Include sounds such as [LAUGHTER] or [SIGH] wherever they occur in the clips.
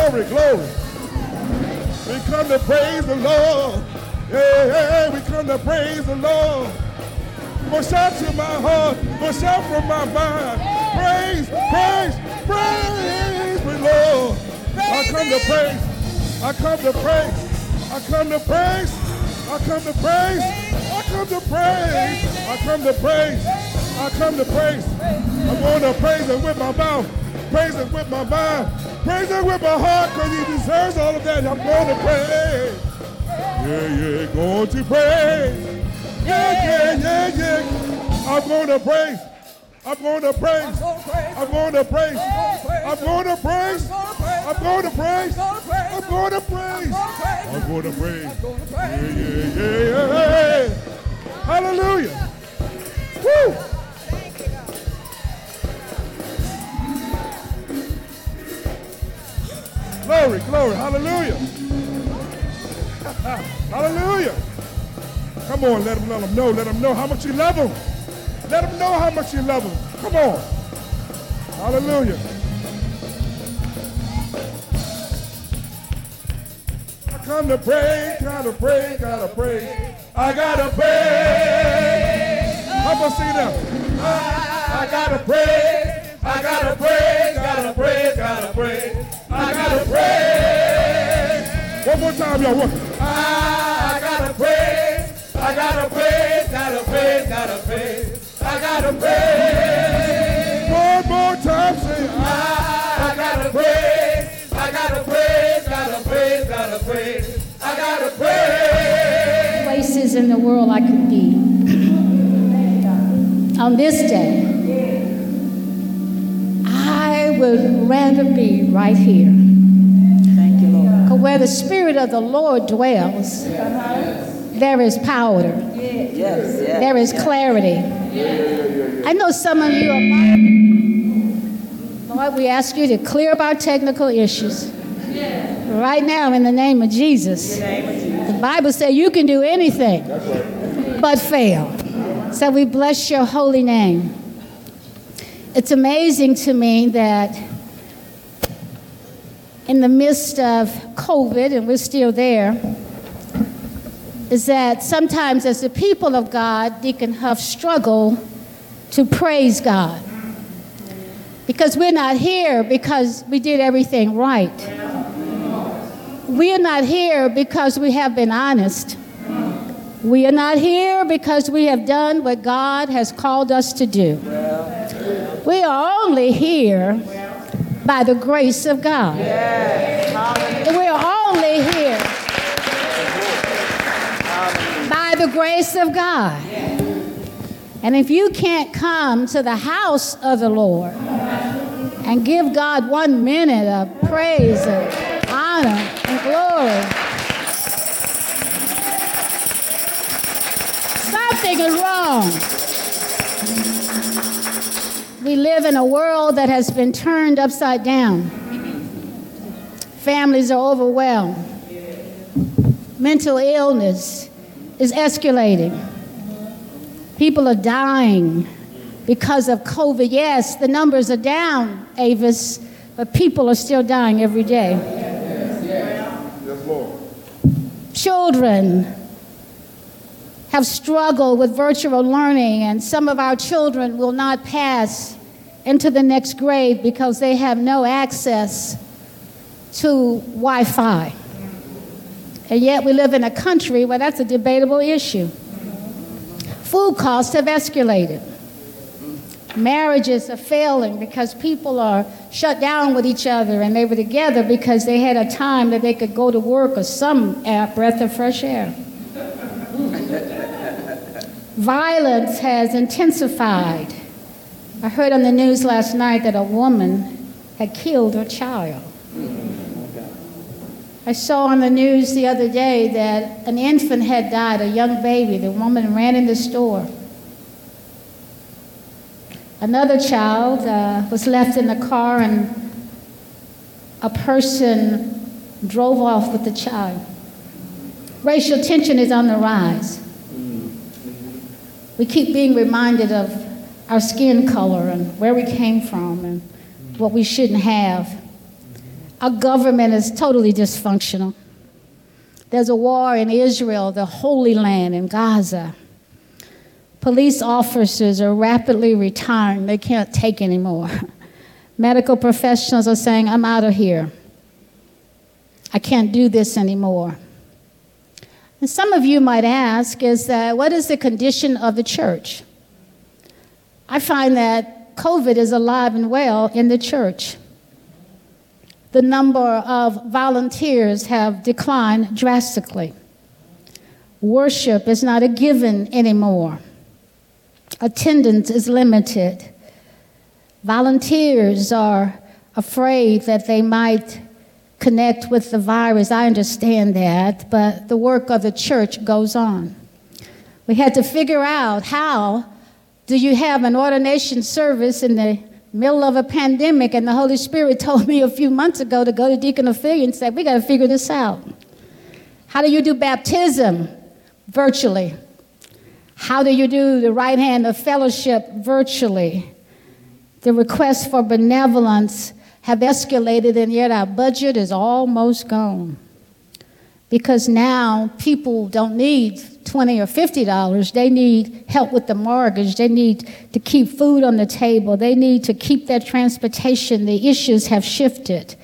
Glory, glory. We come to praise the Lord. Yeah, yeah, we come to praise the Lord. For shout to my heart, for shout from my mind. Praise, praise, praise the Lord. I come to praise. I come to praise. I come to praise. I come to praise. I come to praise. I come to praise. I come to praise. I'm going to praise him with my mouth. Praise him with my mind. Praise him with my heart because he deserves all of that. I'm going to praise. Yeah, yeah, going to praise. Yeah, yeah, yeah, yeah. I'm going to praise. I'm going to praise. I'm going to praise. I'm going to praise. I'm going to praise. I'm going to praise. I'm going to praise. Yeah, yeah, yeah, yeah. Hallelujah. Woo. Glory, glory, hallelujah. [LAUGHS] hallelujah. Come on, let them, let them know, let them know how much you love them. Let them know how much you love them. Come on. Hallelujah. I come to pray, gotta pray, gotta pray. I gotta pray. How about sing that? I, I gotta pray, I gotta pray, gotta pray, gotta pray. I gotta pray. One more time, y'all. One. I, I gotta pray, I gotta pray, gotta pray, gotta pray. I gotta pray. One more time, say I, I gotta pray, I gotta pray, gotta pray, gotta pray. I gotta pray. places in the world I could be. On this day, I would rather be right here. Thank you, Lord. 'Cause where the Spirit of the Lord dwells, there is power, there is clarity. I know some of you are. Lord, we ask you to clear up our technical issues. Right now, in the name of Jesus. The Bible says you can do anything but fail. So we bless your holy name. It's amazing to me that in the midst of COVID, and we're still there, is that sometimes as the people of God, Deacon Huff struggle to praise God. Because we're not here because we did everything right. We are not here because we have been honest. We are not here because we have done what God has called us to do. We are only here by the grace of God. We are only here by the grace of God. And if you can't come to the house of the Lord and give God one minute of praise and honor and glory, something is wrong. We live in a world that has been turned upside down. Families are overwhelmed. mental illness is escalating. People are dying because of COVID. Yes, the numbers are down, Avis, but people are still dying every day. Children have struggled with virtual learning, and some of our children will not pass into the next grade because they have no access to Wi Fi. And yet we live in a country where that's a debatable issue. Food costs have escalated. Marriages are failing because people are shut down with each other and they were together because they had a time that they could go to work or some breath of fresh air. Violence has intensified. I heard on the news last night that a woman had killed her child. I saw on the news the other day that an infant had died, a young baby. The woman ran in the store. Another child uh, was left in the car, and a person drove off with the child. Racial tension is on the rise. We keep being reminded of our skin color and where we came from and what we shouldn't have. Our government is totally dysfunctional. There's a war in Israel, the Holy Land, in Gaza. Police officers are rapidly retiring. They can't take anymore. [LAUGHS] Medical professionals are saying, I'm out of here. I can't do this anymore. And some of you might ask, is that what is the condition of the church? I find that COVID is alive and well in the church. The number of volunteers have declined drastically. Worship is not a given anymore. Attendance is limited. Volunteers are afraid that they might connect with the virus. I understand that, but the work of the church goes on. We had to figure out how do you have an ordination service in the middle of a pandemic and the Holy Spirit [LAUGHS] told me a few months ago to go to Deacon Ophelia and say, we got to figure this out. How do you do baptism virtually? How do you do the right hand of fellowship virtually? The request for benevolence have escalated, and yet our budget is almost gone. Because now people don't need 20 or 50 dollars. They need help with the mortgage. They need to keep food on the table. They need to keep their transportation. The issues have shifted.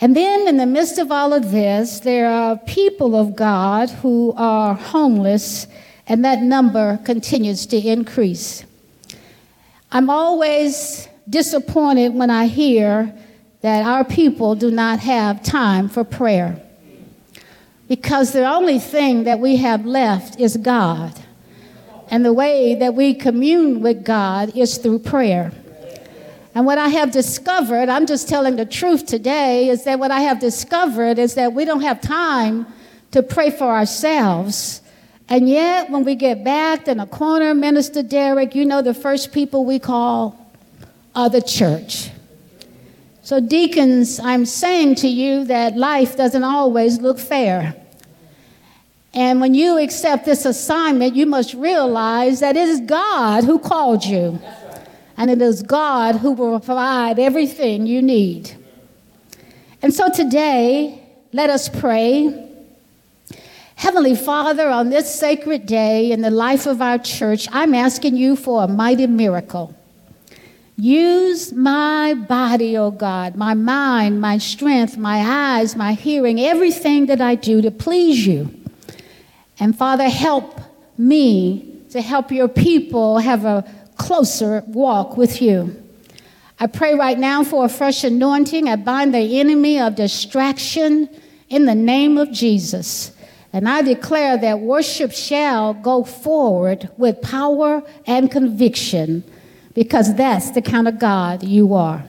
And then in the midst of all of this there are people of god who are homeless and that number continues to increase. I'm always disappointed when i hear that our people do not have time for prayer because the only thing that we have left is God. And the way that we commune with God is through prayer. And what I have discovered, I'm just telling the truth today, is that what I have discovered is that we don't have time to pray for ourselves. And yet, when we get backed in a corner, Minister Derek, you know the first people we call are the church. So, deacons, I'm saying to you that life doesn't always look fair. And when you accept this assignment, you must realize that it is God who called you. And it is God who will provide everything you need. And so today, let us pray. Heavenly Father, on this sacred day in the life of our church, I'm asking you for a mighty miracle. Use my body, O oh God, my mind, my strength, my eyes, my hearing, everything that I do to please you. And Father, help me to help your people have a closer walk with you. I pray right now for a fresh anointing. I bind the enemy of distraction in the name of Jesus. And I declare that worship shall go forward with power and conviction because that's the kind of God you are.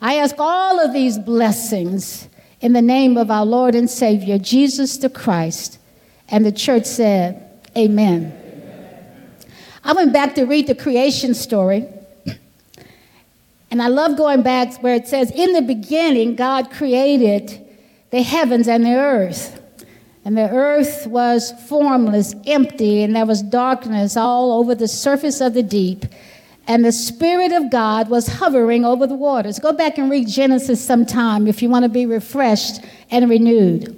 I ask all of these blessings in the name of our Lord and Savior, Jesus the Christ. And the church said, Amen. Amen. I went back to read the creation story. And I love going back where it says, In the beginning, God created the heavens and the earth. And the earth was formless, empty, and there was darkness all over the surface of the deep. And the Spirit of God was hovering over the waters. Go back and read Genesis sometime if you want to be refreshed and renewed.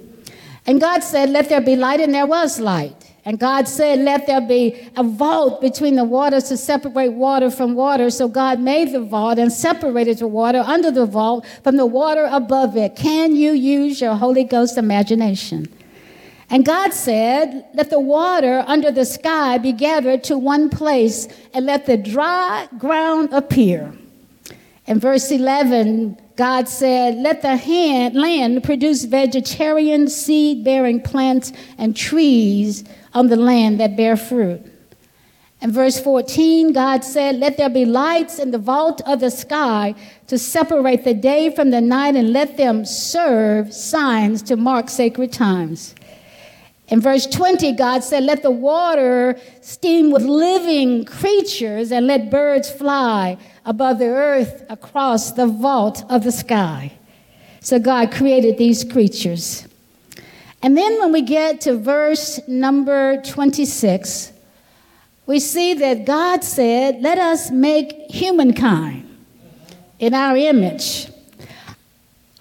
And God said, Let there be light, and there was light. And God said, Let there be a vault between the waters to separate water from water. So God made the vault and separated the water under the vault from the water above it. Can you use your Holy Ghost imagination? And God said, Let the water under the sky be gathered to one place, and let the dry ground appear. In verse 11, God said, Let the hand, land produce vegetarian, seed bearing plants and trees on the land that bear fruit. In verse 14, God said, Let there be lights in the vault of the sky to separate the day from the night, and let them serve signs to mark sacred times. In verse 20, God said, Let the water steam with living creatures, and let birds fly above the earth across the vault of the sky. So God created these creatures. And then when we get to verse number 26, we see that God said, Let us make humankind in our image.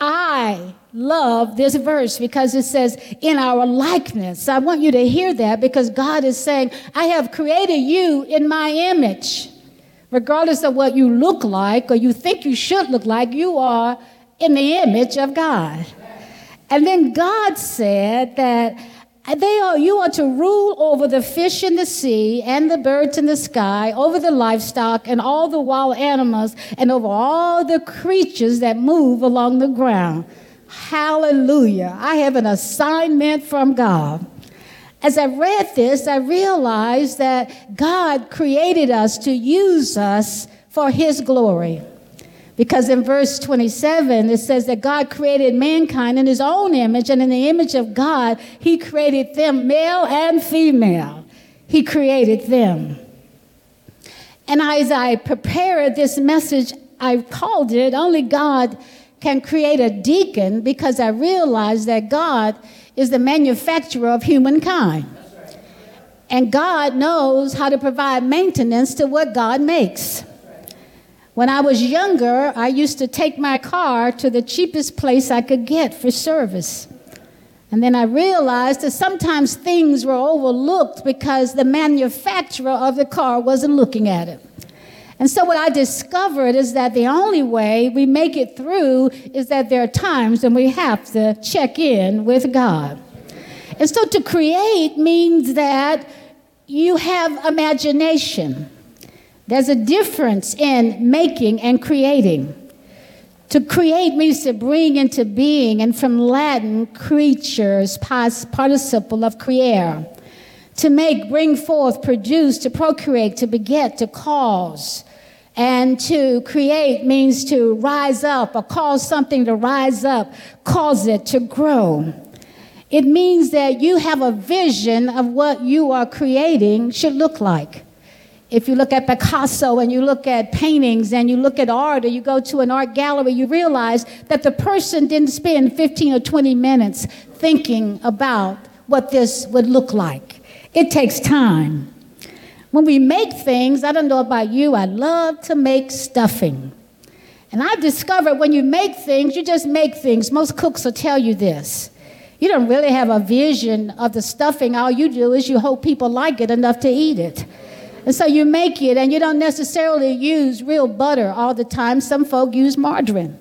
I love this verse because it says, in our likeness. I want you to hear that because God is saying, I have created you in my image. Regardless of what you look like or you think you should look like, you are in the image of God. And then God said that they are, you are to rule over the fish in the sea and the birds in the sky, over the livestock and all the wild animals, and over all the creatures that move along the ground. Hallelujah. I have an assignment from God. As I read this, I realized that God created us to use us for His glory. Because in verse 27, it says that God created mankind in his own image, and in the image of God, he created them, male and female. He created them. And as I prepared this message, I called it Only God Can Create a Deacon because I realized that God is the manufacturer of humankind. And God knows how to provide maintenance to what God makes. When I was younger, I used to take my car to the cheapest place I could get for service. And then I realized that sometimes things were overlooked because the manufacturer of the car wasn't looking at it. And so, what I discovered is that the only way we make it through is that there are times when we have to check in with God. And so, to create means that you have imagination. There's a difference in making and creating. To create means to bring into being, and from Latin, creatus, past participle of creare. To make, bring forth, produce, to procreate, to beget, to cause. And to create means to rise up or cause something to rise up, cause it to grow. It means that you have a vision of what you are creating should look like. If you look at Picasso and you look at paintings and you look at art or you go to an art gallery, you realize that the person didn't spend 15 or 20 minutes thinking about what this would look like. It takes time. When we make things, I don't know about you, I love to make stuffing. And I've discovered when you make things, you just make things. Most cooks will tell you this. You don't really have a vision of the stuffing. All you do is you hope people like it enough to eat it. And so you make it, and you don't necessarily use real butter all the time. Some folk use margarine.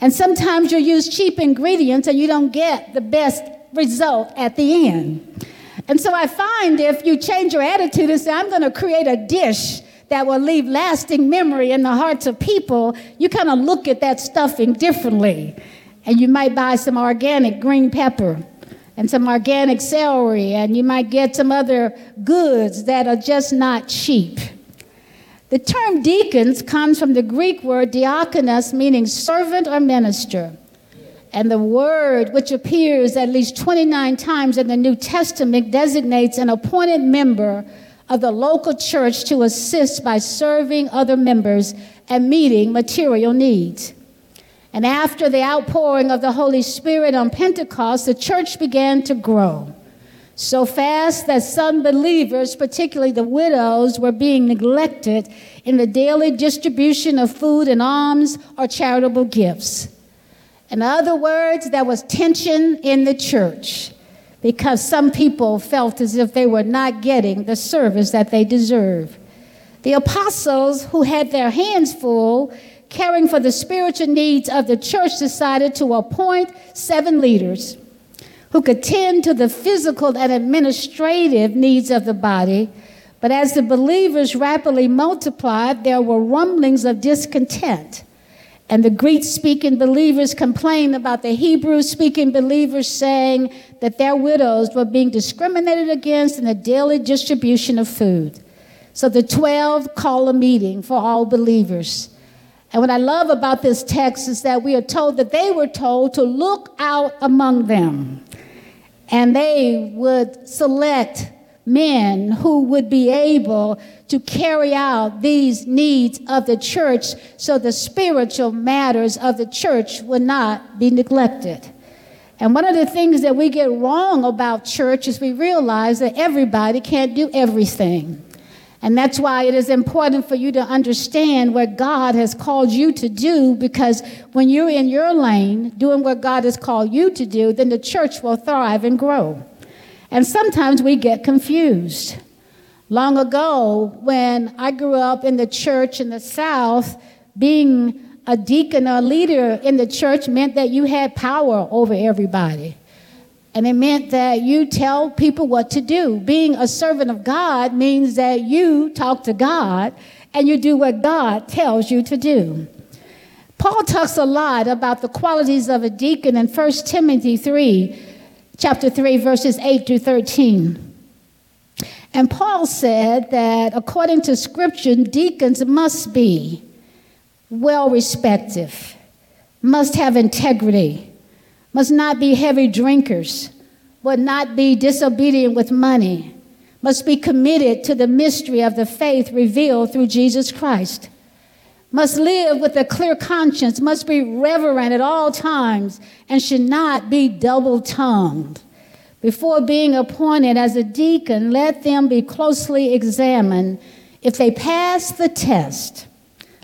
And sometimes you use cheap ingredients and you don't get the best result at the end. And so I find if you change your attitude and say, I'm going to create a dish that will leave lasting memory in the hearts of people, you kind of look at that stuffing differently. And you might buy some organic green pepper and some organic celery, and you might get some other goods that are just not cheap. The term deacons comes from the Greek word diakonos, meaning servant or minister. And the word, which appears at least 29 times in the New Testament, designates an appointed member of the local church to assist by serving other members and meeting material needs. And after the outpouring of the Holy Spirit on Pentecost, the church began to grow so fast that some believers, particularly the widows, were being neglected in the daily distribution of food and alms or charitable gifts. In other words, there was tension in the church because some people felt as if they were not getting the service that they deserve. The apostles, who had their hands full caring for the spiritual needs of the church, decided to appoint seven leaders who could tend to the physical and administrative needs of the body. But as the believers rapidly multiplied, there were rumblings of discontent. And the Greek speaking believers complained about the Hebrew speaking believers saying that their widows were being discriminated against in the daily distribution of food. So the 12 call a meeting for all believers. And what I love about this text is that we are told that they were told to look out among them and they would select men who would be able to carry out these needs of the church so the spiritual matters of the church would not be neglected. And one of the things that we get wrong about church is we realize that everybody can't do everything. And that's why it is important for you to understand what God has called you to do because when you're in your lane doing what God has called you to do, then the church will thrive and grow. And sometimes we get confused. Long ago, when I grew up in the church in the South, being a deacon or a leader in the church meant that you had power over everybody. And it meant that you tell people what to do. Being a servant of God means that you talk to God and you do what God tells you to do. Paul talks a lot about the qualities of a deacon in 1 Timothy 3, chapter 3, verses 8 to 13. And Paul said that according to scripture, deacons must be well respected, must have integrity must not be heavy drinkers, would not be disobedient with money, must be committed to the mystery of the faith revealed through Jesus Christ, must live with a clear conscience, must be reverent at all times, and should not be double tongued. Before being appointed as a deacon, let them be closely examined. If they pass the test,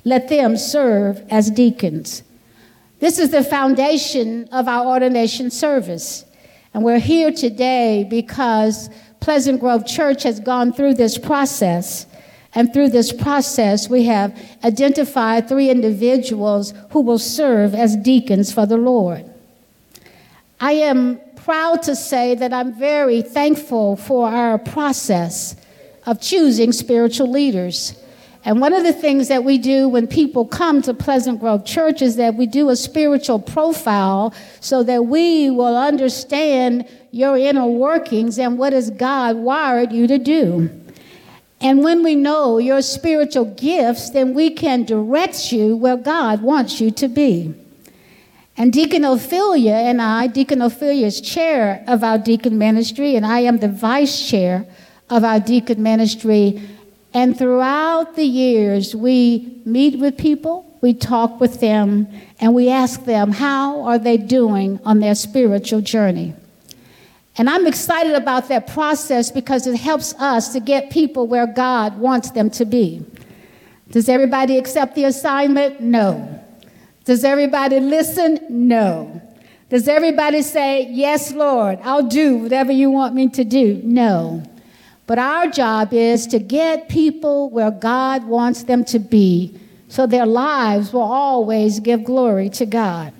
let them serve as deacons. This is the foundation of our ordination service. And we're here today because Pleasant Grove Church has gone through this process. And through this process, we have identified three individuals who will serve as deacons for the Lord. I am proud to say that I'm very thankful for our process of choosing spiritual leaders. And one of the things that we do when people come to Pleasant Grove Church is that we do a spiritual profile so that we will understand your inner workings and what has God wired you to do. And when we know your spiritual gifts, then we can direct you where God wants you to be. And Deacon Ophelia and I, Deacon Ophelia is chair of our deacon ministry, and I am the vice chair of our deacon ministry and throughout the years, we meet with people, we talk with them, and we ask them how are they doing on their spiritual journey. And I'm excited about that process because it helps us to get people where God wants them to be. Does everybody accept the assignment? No. Does everybody listen? No. Does everybody say, Yes, Lord, I'll do whatever you want me to do? No. But our job is to get people where God wants them to be so their lives will always give glory to God.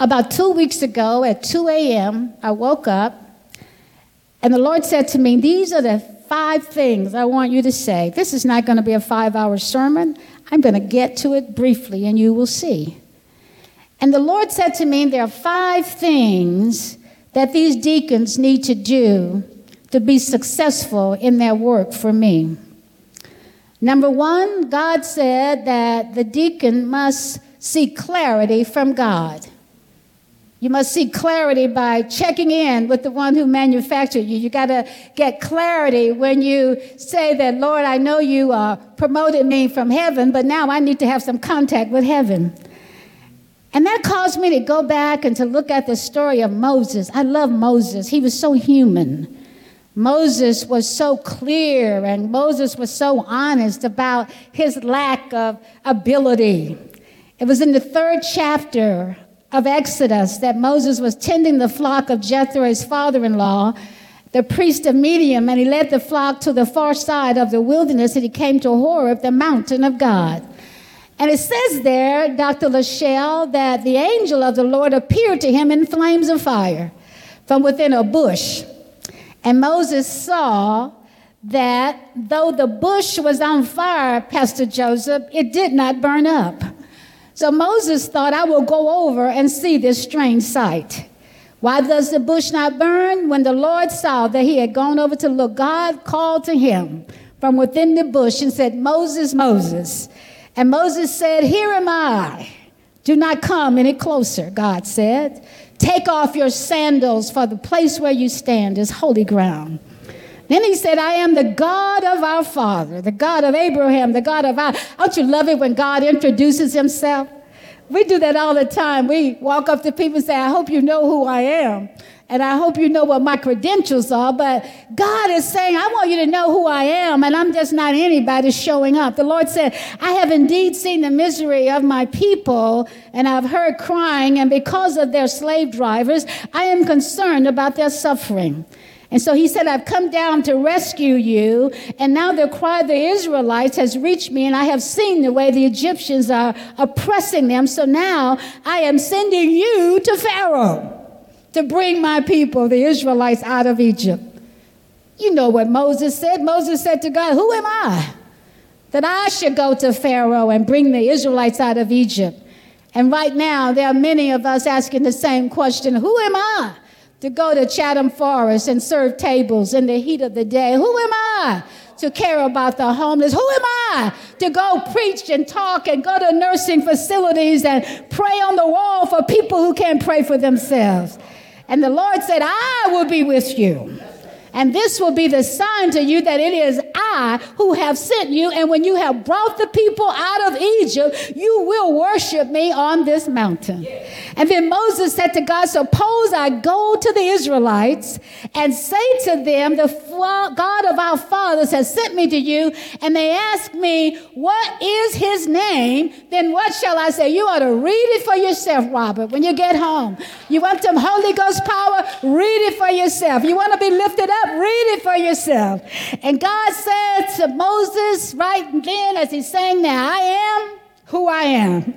About two weeks ago at 2 a.m., I woke up and the Lord said to me, These are the five things I want you to say. This is not going to be a five hour sermon. I'm going to get to it briefly and you will see. And the Lord said to me, There are five things that these deacons need to do to be successful in their work for me. Number one, God said that the deacon must seek clarity from God. You must seek clarity by checking in with the one who manufactured you. You got to get clarity when you say that, Lord, I know you uh, promoted me from heaven, but now I need to have some contact with heaven. And that caused me to go back and to look at the story of Moses. I love Moses, he was so human. Moses was so clear and Moses was so honest about his lack of ability. It was in the third chapter of Exodus that Moses was tending the flock of Jethro's father in law, the priest of Midian, and he led the flock to the far side of the wilderness and he came to Horeb, the mountain of God. And it says there, Dr. Lachelle, that the angel of the Lord appeared to him in flames of fire from within a bush. And Moses saw that though the bush was on fire, Pastor Joseph, it did not burn up. So Moses thought, I will go over and see this strange sight. Why does the bush not burn? When the Lord saw that he had gone over to look, God called to him from within the bush and said, Moses, Moses. And Moses said, Here am I. Do not come any closer, God said. Take off your sandals, for the place where you stand is holy ground. Then he said, I am the God of our father, the God of Abraham, the God of our. Don't you love it when God introduces himself? We do that all the time. We walk up to people and say, I hope you know who I am. And I hope you know what my credentials are. But God is saying, I want you to know who I am. And I'm just not anybody showing up. The Lord said, I have indeed seen the misery of my people, and I've heard crying. And because of their slave drivers, I am concerned about their suffering. And so he said, I've come down to rescue you. And now the cry of the Israelites has reached me, and I have seen the way the Egyptians are oppressing them. So now I am sending you to Pharaoh to bring my people, the Israelites, out of Egypt. You know what Moses said. Moses said to God, Who am I? That I should go to Pharaoh and bring the Israelites out of Egypt. And right now, there are many of us asking the same question Who am I? To go to Chatham Forest and serve tables in the heat of the day? Who am I to care about the homeless? Who am I to go preach and talk and go to nursing facilities and pray on the wall for people who can't pray for themselves? And the Lord said, I will be with you. And this will be the sign to you that it is I who have sent you. And when you have brought the people out of Egypt, you will worship me on this mountain. And then Moses said to God, Suppose I go to the Israelites and say to them, The God of our fathers has sent me to you, and they ask me, What is his name? Then what shall I say? You ought to read it for yourself, Robert, when you get home. You want some Holy Ghost power? Read it for yourself. You want to be lifted up? Read it for yourself. And God said to Moses right then as he's saying that, I am who I am.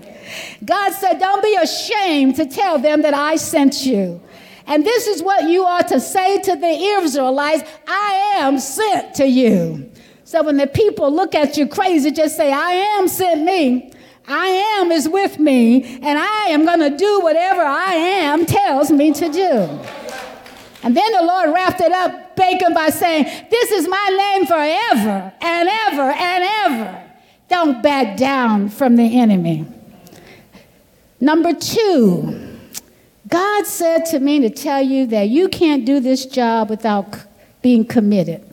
God said, Don't be ashamed to tell them that I sent you. And this is what you are to say to the Israelites I am sent to you. So when the people look at you crazy, just say, I am sent me. I am is with me, and I am going to do whatever I am tells me to do. And then the Lord wrapped it up, Bacon, by saying, This is my name forever and ever and ever. Don't back down from the enemy. Number two, God said to me to tell you that you can't do this job without being committed.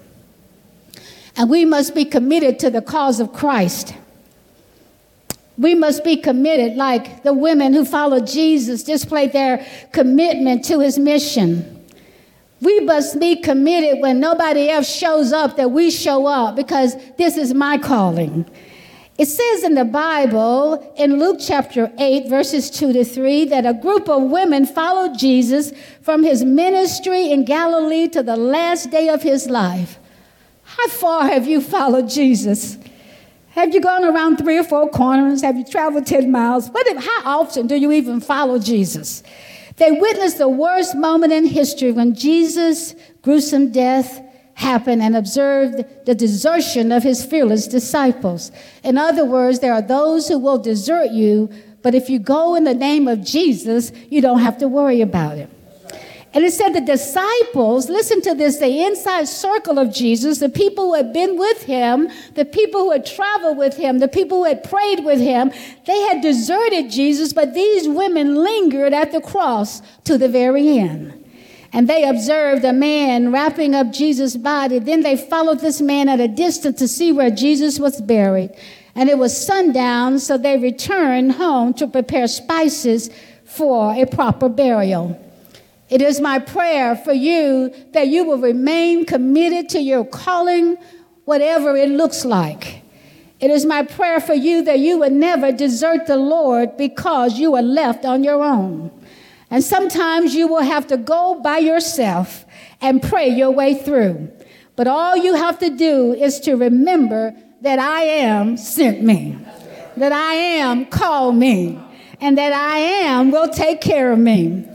And we must be committed to the cause of Christ. We must be committed, like the women who followed Jesus displayed their commitment to his mission. We must be committed when nobody else shows up that we show up because this is my calling. It says in the Bible, in Luke chapter 8, verses 2 to 3, that a group of women followed Jesus from his ministry in Galilee to the last day of his life. How far have you followed Jesus? Have you gone around three or four corners? Have you traveled 10 miles? What if, how often do you even follow Jesus? They witnessed the worst moment in history when Jesus' gruesome death happened and observed the desertion of his fearless disciples. In other words, there are those who will desert you, but if you go in the name of Jesus, you don't have to worry about it. And it said the disciples, listen to this, the inside circle of Jesus, the people who had been with him, the people who had traveled with him, the people who had prayed with him, they had deserted Jesus, but these women lingered at the cross to the very end. And they observed a man wrapping up Jesus' body. Then they followed this man at a distance to see where Jesus was buried. And it was sundown, so they returned home to prepare spices for a proper burial. It is my prayer for you that you will remain committed to your calling, whatever it looks like. It is my prayer for you that you would never desert the Lord because you are left on your own. And sometimes you will have to go by yourself and pray your way through. But all you have to do is to remember that I am sent me, that I am called me, and that I am will take care of me.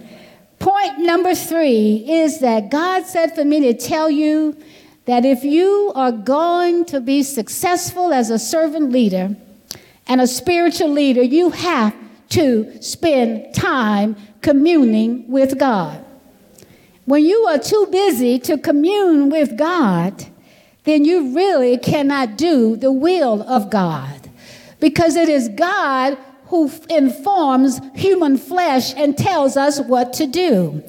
Point number three is that God said for me to tell you that if you are going to be successful as a servant leader and a spiritual leader, you have to spend time communing with God. When you are too busy to commune with God, then you really cannot do the will of God because it is God who informs human flesh and tells us what to do.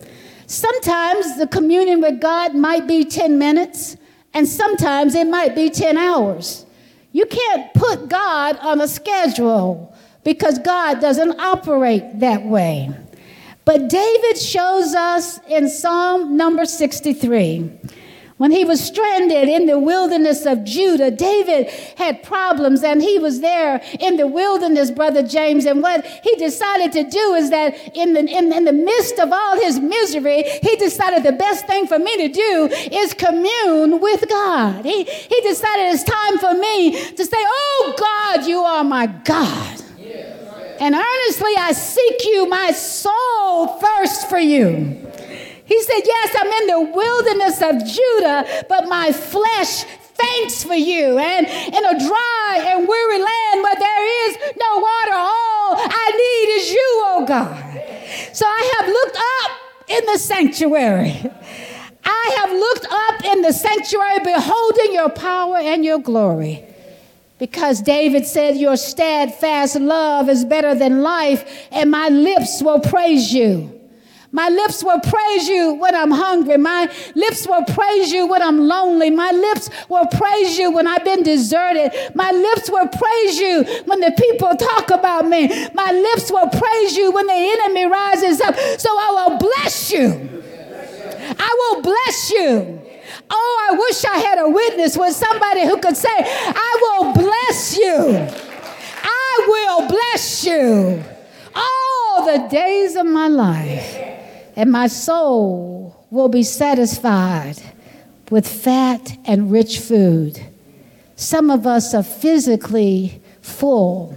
Sometimes the communion with God might be 10 minutes, and sometimes it might be 10 hours. You can't put God on a schedule because God doesn't operate that way. But David shows us in Psalm number 63 when he was stranded in the wilderness of Judah, David had problems and he was there in the wilderness, Brother James. And what he decided to do is that in the, in, in the midst of all his misery, he decided the best thing for me to do is commune with God. He, he decided it's time for me to say, Oh God, you are my God. And earnestly I seek you, my soul thirsts for you. He said, Yes, I'm in the wilderness of Judah, but my flesh faints for you. And in a dry and weary land where there is no water, all I need is you, oh God. So I have looked up in the sanctuary. I have looked up in the sanctuary, beholding your power and your glory. Because David said, Your steadfast love is better than life, and my lips will praise you. My lips will praise you when I'm hungry. My lips will praise you when I'm lonely. My lips will praise you when I've been deserted. My lips will praise you when the people talk about me. My lips will praise you when the enemy rises up. So I will bless you. I will bless you. Oh, I wish I had a witness with somebody who could say, I will bless you. I will bless you all the days of my life and my soul will be satisfied with fat and rich food. Some of us are physically full,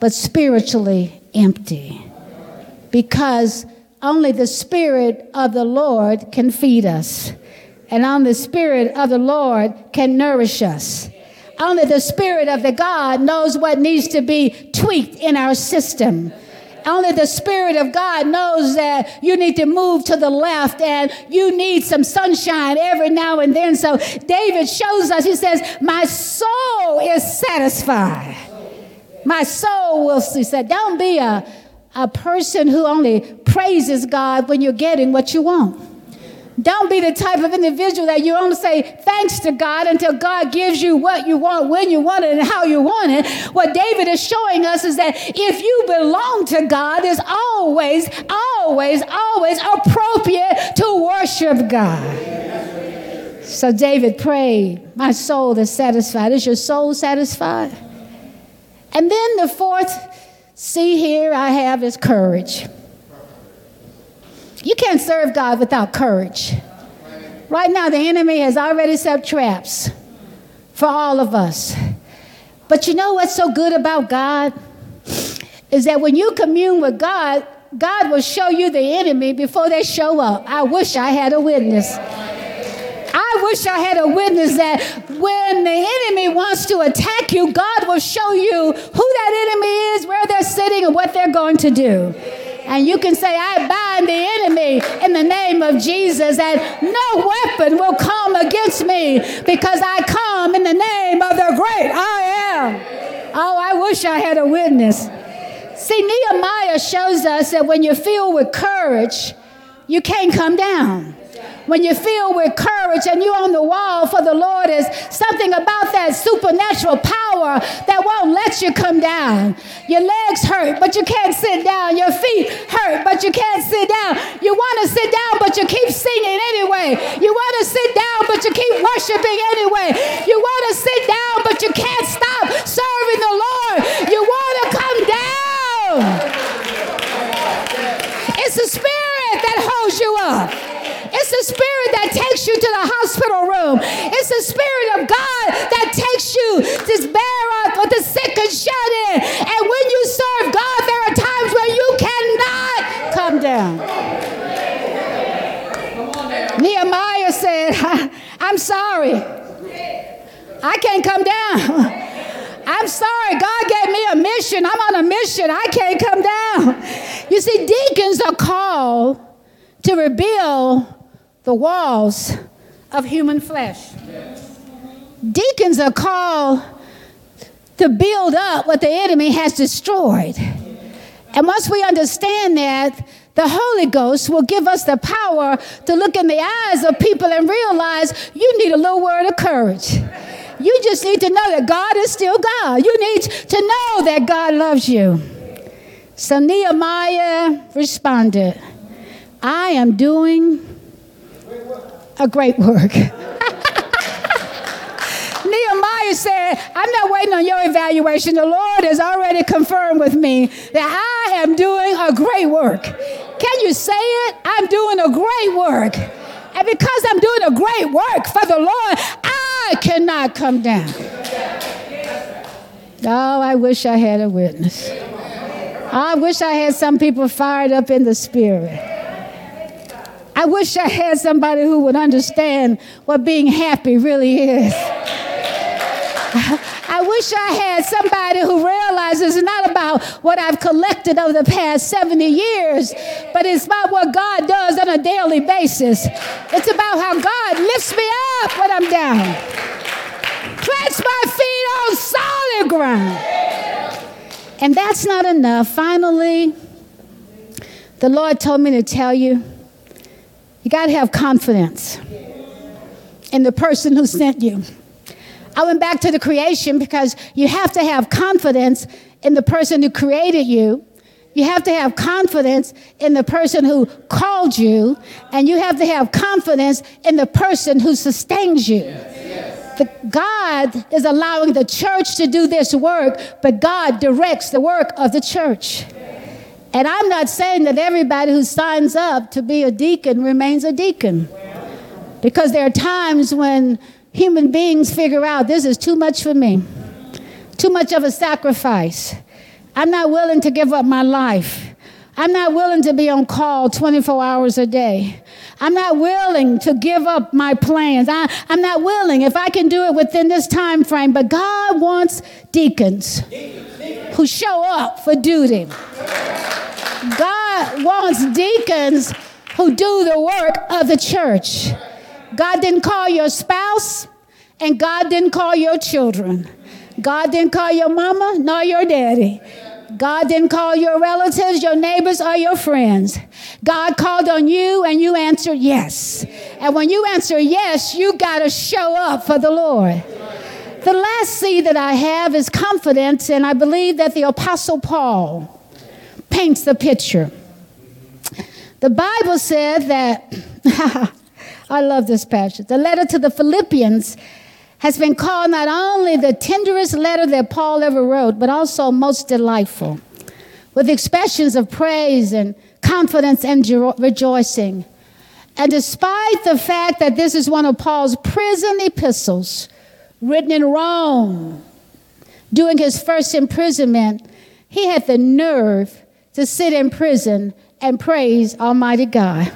but spiritually empty because only the Spirit of the Lord can feed us, and only the Spirit of the Lord can nourish us. Only the Spirit of the God knows what needs to be tweaked in our system. Only the Spirit of God knows that you need to move to the left and you need some sunshine every now and then. So David shows us, he says, My soul is satisfied. My soul will see. Said, Don't be a, a person who only praises God when you're getting what you want. Don't be the type of individual that you only say thanks to God until God gives you what you want, when you want it, and how you want it. What David is showing us is that if you belong to God, it's always, always, always appropriate to worship God. So David prayed, My soul is satisfied. Is your soul satisfied? And then the fourth C here I have is courage. You can't serve God without courage. Right now, the enemy has already set traps for all of us. But you know what's so good about God? Is that when you commune with God, God will show you the enemy before they show up. I wish I had a witness. I wish I had a witness that when the enemy wants to attack you, God will show you who that enemy is, where they're sitting, and what they're going to do. And you can say, I bind the enemy in the name of Jesus, and no weapon will come against me because I come in the name of the great I am. Oh, I wish I had a witness. See, Nehemiah shows us that when you're filled with courage, you can't come down. when you feel with courage and you're on the wall for the Lord is something about that supernatural power that won't let you come down. Your legs hurt, but you can't sit down. Your feet hurt, but you can't sit down. You want to sit down, but you keep singing anyway. You want to sit down, but you keep worshiping anyway. You want to sit down, but you can't stop serving the Lord. You want to come down. It's the Spirit that holds you up. It's the Spirit that takes you to the hospital room. It's the Spirit of God that takes you to bear up with the sick and shut in. And when you serve God, there are times when you cannot come down. Nehemiah said, [LAUGHS] I'm sorry. I can't come down. [LAUGHS] I'm sorry. God gave me a mission. I'm on a mission. I can't come down. You see, deacons are called to rebuild the walls of human flesh. Deacons are called to build up what the enemy has destroyed. And once we understand that, the Holy Ghost will give us the power to look in the eyes of people and realize you need a little word of courage. You just need to know that God is still God. You need to know that God loves you. So Nehemiah responded, I am doing a great work. [LAUGHS] Nehemiah said, I'm not waiting on your evaluation. The Lord has already confirmed with me that I am doing a great work. Can you say it? I'm doing a great work. And because I'm doing a great work for the Lord, I cannot come down. Oh, I wish I had a witness. I wish I had some people fired up in the spirit. I wish I had somebody who would understand what being happy really is. [LAUGHS] I wish I had somebody who realizes it's not about what I've collected over the past 70 years, but it's about what God does on a daily basis. It's about how God lifts me up when I'm down, plants my feet on solid ground. And that's not enough. Finally, the Lord told me to tell you you got to have confidence in the person who sent you. I went back to the creation because you have to have confidence in the person who created you. You have to have confidence in the person who called you, and you have to have confidence in the person who sustains you. The, God is allowing the church to do this work, but God directs the work of the church. And I'm not saying that everybody who signs up to be a deacon remains a deacon. Because there are times when human beings figure out this is too much for me, too much of a sacrifice. I'm not willing to give up my life. I'm not willing to be on call 24 hours a day. I'm not willing to give up my plans. I, am not willing if I can do it within this time frame. But God wants deacons who show up for duty. God wants deacons who do the work of the church. God didn't call your spouse, and God didn't call your children. God didn't call your mama nor your daddy. God didn't call your relatives, your neighbors, or your friends. God called on you and you answered yes. And when you answer yes, you got to show up for the Lord. The last C that I have is confidence, and I believe that the Apostle Paul paints the picture. The Bible said that, [LAUGHS] I love this passage, the letter to the Philippians has been called not only the tenderest letter that Paul ever wrote, but also most delightful, with expressions of praise and confidence and rejoicing. And despite the fact that this is one of Paul's prison epistles, written in Rome during his first imprisonment, he had the nerve to sit in prison and praise Almighty God.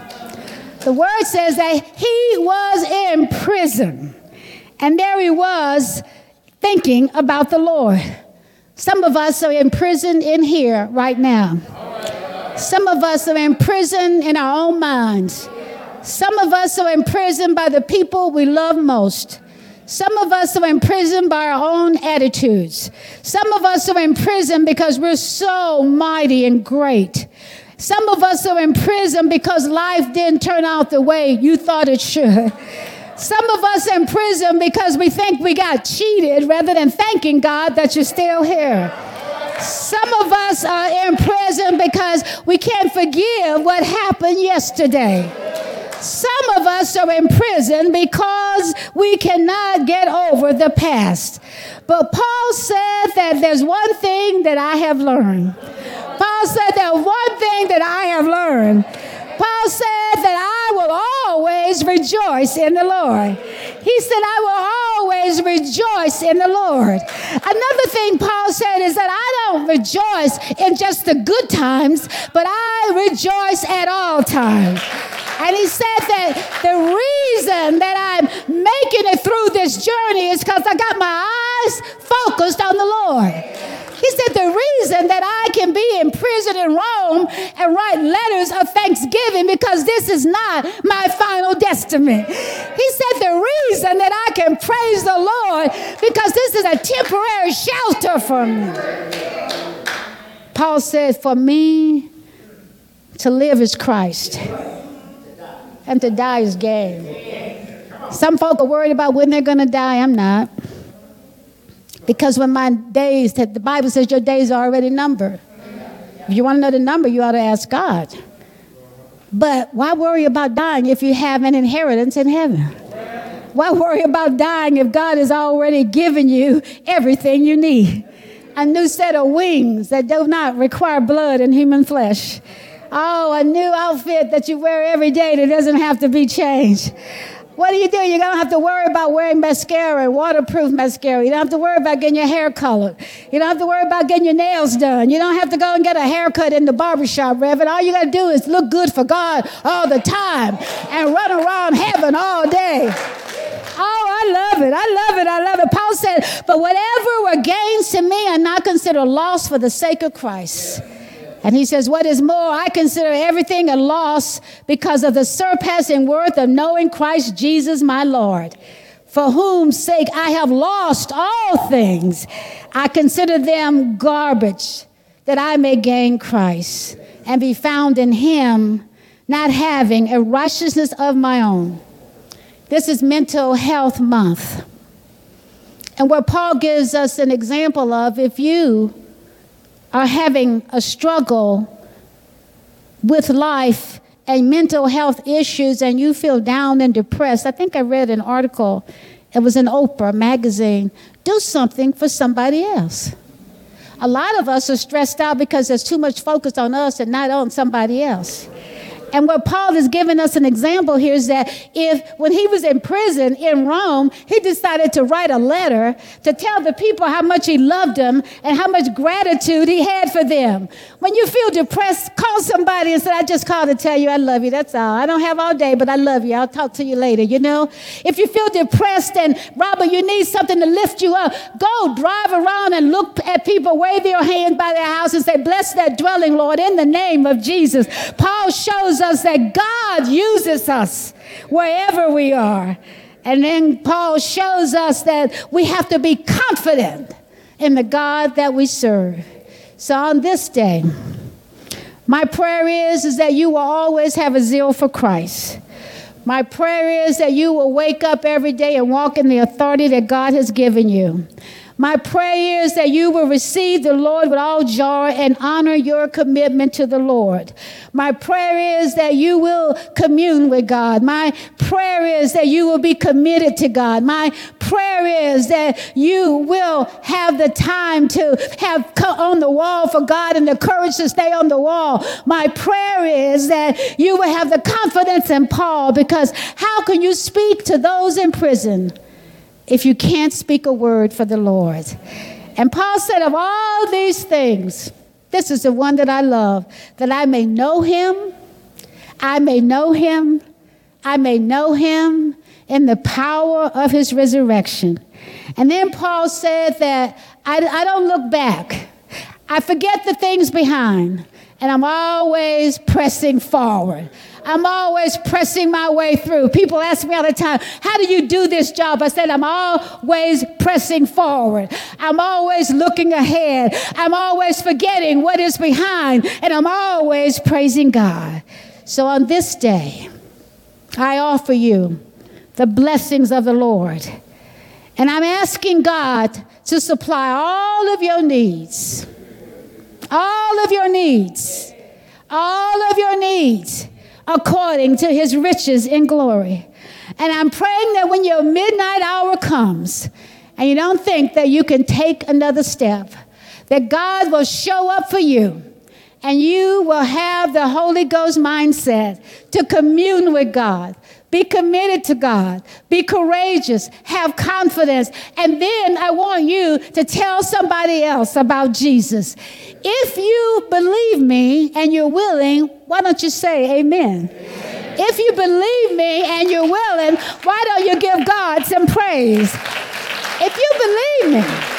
The word says that he was in prison. And there he was thinking about the Lord. Some of us are imprisoned in here right now. Some of us are imprisoned in our own minds. Some of us are imprisoned by the people we love most. Some of us are imprisoned by our own attitudes. Some of us are imprisoned because we're so mighty and great. Some of us are imprisoned because life didn't turn out the way you thought it should. Some of us in prison because we think we got cheated rather than thanking God that you're still here. Some of us are in prison because we can't forgive what happened yesterday. Some of us are in prison because we cannot get over the past. But Paul said that there's one thing that I have learned. Paul said that one thing that I have learned. Paul said that I will always rejoice in the Lord. He said, I will always rejoice in the Lord. Another thing Paul said is that I don't rejoice in just the good times, but I rejoice at all times. And he said that the reason that I'm making it through this journey is because I got my eyes focused on the Lord. He said, The reason that I can be in prison in Rome and write letters of thanksgiving because this is not my final destiny. He said, The reason that I can praise the Lord because this is a temporary shelter for me. Paul said, For me to live is Christ and to die is gain. Some folk are worried about when they're going to die. I'm not. Because when my days, the Bible says your days are already numbered. If you want to know the number, you ought to ask God. But why worry about dying if you have an inheritance in heaven? Why worry about dying if God has already given you everything you need? A new set of wings that do not require blood and human flesh. Oh, a new outfit that you wear every day that doesn't have to be changed. What do you do? You don't have to worry about wearing mascara, waterproof mascara. You don't have to worry about getting your hair colored. You don't have to worry about getting your nails done. You don't have to go and get a haircut in the barbershop, Reverend. All you got to do is look good for God all the time and run around heaven all day. Oh, I love it. I love it. I love it. Paul said, But whatever were gains to me, I not consider loss for the sake of Christ. And he says, What is more, I consider everything a loss because of the surpassing worth of knowing Christ Jesus my Lord, for whom sake I have lost all things. I consider them garbage that I may gain Christ and be found in him, not having a righteousness of my own. This is Mental Health Month. And what Paul gives us an example of, if you are having a struggle with life and mental health issues and you feel down and depressed, I think I read an article, it was in Oprah magazine, do something for somebody else. A lot of us are stressed out because there's too much focus on us and not on somebody else. And what Paul is giving us an example here is that if, when he was in prison in Rome, he decided to write a letter to tell the people how much he loved them and how much gratitude he had for them. When you feel depressed, call somebody and say, I just called to tell you I love you. That's all. I don't have all day, but I love you. I'll talk to you later, you know? If you feel depressed and, Robert, you need something to lift you up, go drive around and look at people, wave your hand by their house and say, Bless that dwelling, Lord, in the name of Jesus. Paul shows us that God uses us wherever we are. And then Paul shows us that we have to be confident in the God that we serve. So on this day, my prayer is, is that you will always have a zeal for Christ. My prayer is that you will wake up every day and walk in the authority that God has given you. My prayer is that you will receive the Lord with all joy and honor your commitment to the Lord. My prayer is that you will commune with God. My prayer is that you will be committed to God. My prayer is that you will have the time to have on the wall for God and the courage to stay on the wall. My prayer is that you will have the confidence in Paul because how can you speak to those in prison? If you can't speak a word for the Lord. And Paul said, Of all these things, this is the one that I love, that I may know him, I may know him, I may know him in the power of his resurrection. And then Paul said that I, I don't look back, I forget the things behind, and I'm always pressing forward. I'm always pressing my way through. People ask me all the time, How do you do this job? I said, I'm always pressing forward. I'm always looking ahead. I'm always forgetting what is behind, and I'm always praising God. So on this day, I offer you the blessings of the Lord. And I'm asking God to supply all of your needs. All of your needs. All of your needs according to his riches in glory. And I'm praying that when your midnight hour comes and you don't think that you can take another step, that God will show up for you and you will have the Holy Ghost mindset to commune with God. Be committed to God. Be courageous. Have confidence. And then I want you to tell somebody else about Jesus. If you believe me and you're willing, why don't you say amen? amen? If you believe me and you're willing, why don't you give God some praise? If you believe me,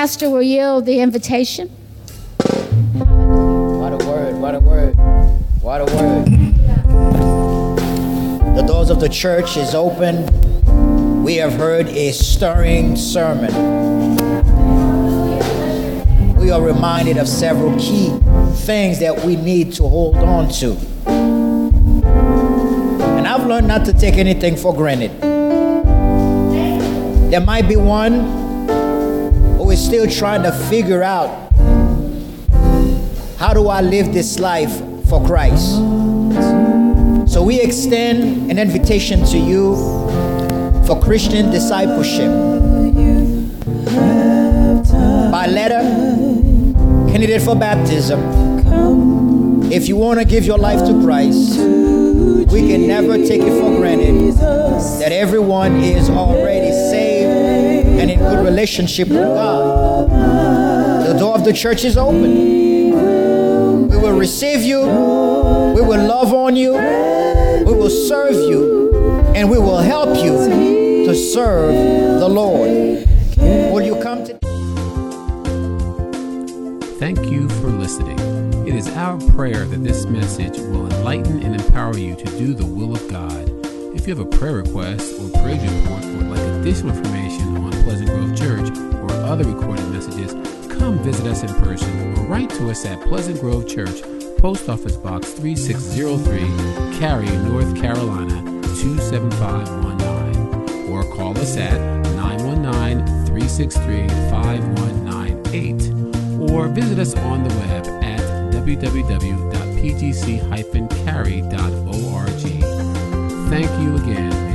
pastor will yield the invitation. What a word, what a word, what a word. The doors of the church is open. We have heard a stirring sermon. We are reminded of several key things that we need to hold on to. And I've learned not to take anything for granted. There might be one we're still trying to figure out how do I live this life for Christ. So we extend an invitation to you for Christian discipleship. By letter, candidate for baptism. If you want to give your life to Christ, we can never take it for granted that everyone is already saved and in good relationship with God. The door of the church is open. We will receive you, we will love on you, we will serve you, and we will help you to serve the Lord. Will you come to? Thank you for listening. It is our prayer that this message will enlighten and empower you to do the will of God. If you have a prayer request or praise report or like additional information on Pleasant Grove Church or other recorded messages, come visit us in person or write to us at Pleasant Grove Church, Post Office Box 3603, Cary, North Carolina 27519, or call us at 919 363 5198, or visit us on the web at www.pgc-cary.org. Thank you again